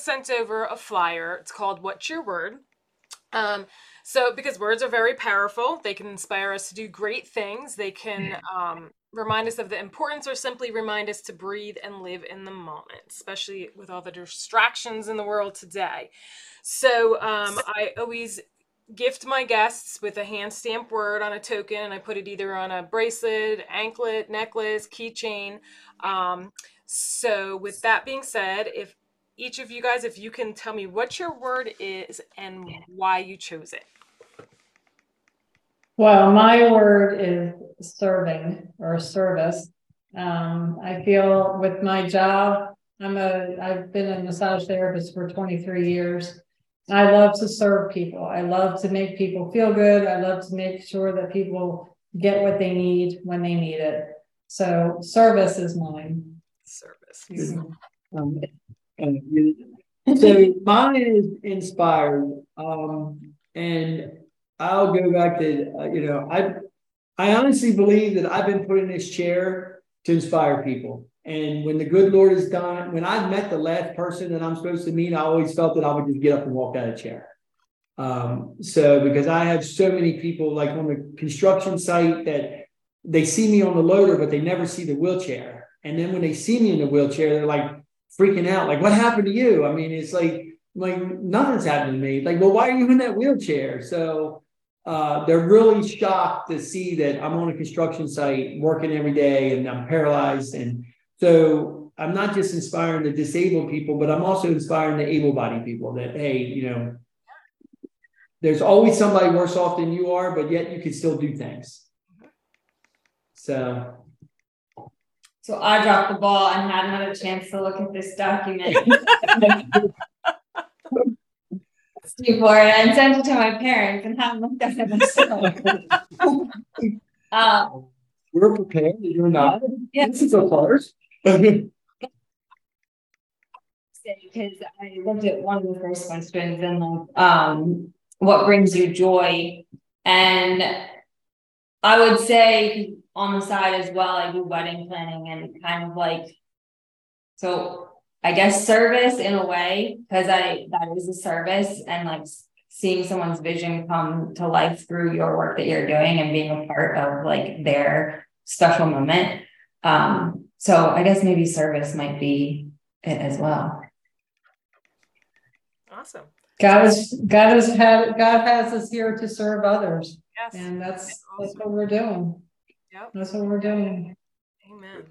sent over a flyer. It's called What's Your Word? Um, so, because words are very powerful, they can inspire us to do great things. They can um, remind us of the importance or simply remind us to breathe and live in the moment, especially with all the distractions in the world today. So, um, I always gift my guests with a hand stamped word on a token and I put it either on a bracelet, anklet, necklace, keychain. Um, so, with that being said, if each of you guys, if you can tell me what your word is and why you chose it. Well, my word is serving or service. Um, I feel with my job, I'm a, I've been a massage therapist for 23 years. I love to serve people. I love to make people feel good. I love to make sure that people get what they need when they need it. So service is mine. Service. Mm-hmm. Um, so mine is inspired. Um, and I'll go back to, uh, you know, I, I honestly believe that I've been put in this chair to inspire people. And when the good Lord is done, when I've met the last person that I'm supposed to meet, I always felt that I would just get up and walk out of chair. Um, so because I have so many people like on the construction site that they see me on the loader, but they never see the wheelchair. And then when they see me in the wheelchair, they're like freaking out, like, what happened to you? I mean, it's like, like nothing's happened to me. Like, well, why are you in that wheelchair? So uh, they're really shocked to see that I'm on a construction site working every day and I'm paralyzed and so I'm not just inspiring the disabled people, but I'm also inspiring the able bodied people that, hey, you know, there's always somebody worse off than you are, but yet you can still do things. So. So I dropped the ball and hadn't had a chance to look at this document. before and sent it to my parents and haven't looked at it myself. um, We're prepared. You're not. Yeah. This is a farce because I looked at one of the first questions and like, um, what brings you joy? And I would say on the side as well, I do wedding planning and kind of like, so I guess service in a way, because I that is a service and like seeing someone's vision come to life through your work that you're doing and being a part of like their special moment. Um, so I guess maybe service might be it as well. Awesome. God has God has had God has us here to serve others. Yes. And that's that's what we're doing. Yep. That's what we're doing. Amen.